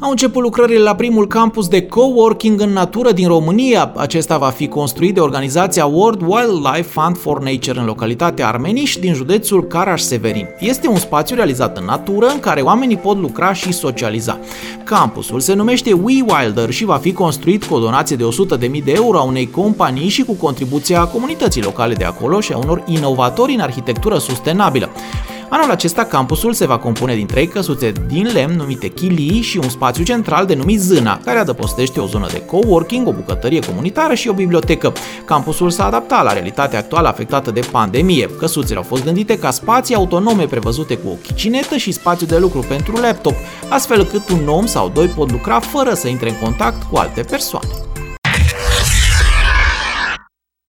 Au început lucrările la primul campus de coworking în natură din România. Acesta va fi construit de organizația World Wildlife Fund for Nature în localitatea Armeniș din județul Caraș-Severin. Este un spațiu realizat în natură în care oamenii pot lucra și socializa. Campusul se numește We Wilder și va fi construit cu o donație de 100.000 de euro a unei companii și cu contribuția comunității locale de acolo și a unor inovatori în arhitectură sustenabilă. Anul acesta, campusul se va compune din trei căsuțe din lemn numite chilii și un spațiu central denumit Zâna, care adăpostește o zonă de coworking, o bucătărie comunitară și o bibliotecă. Campusul s-a adaptat la realitatea actuală afectată de pandemie. Căsuțele au fost gândite ca spații autonome prevăzute cu o chicinetă și spațiu de lucru pentru laptop, astfel cât un om sau doi pot lucra fără să intre în contact cu alte persoane.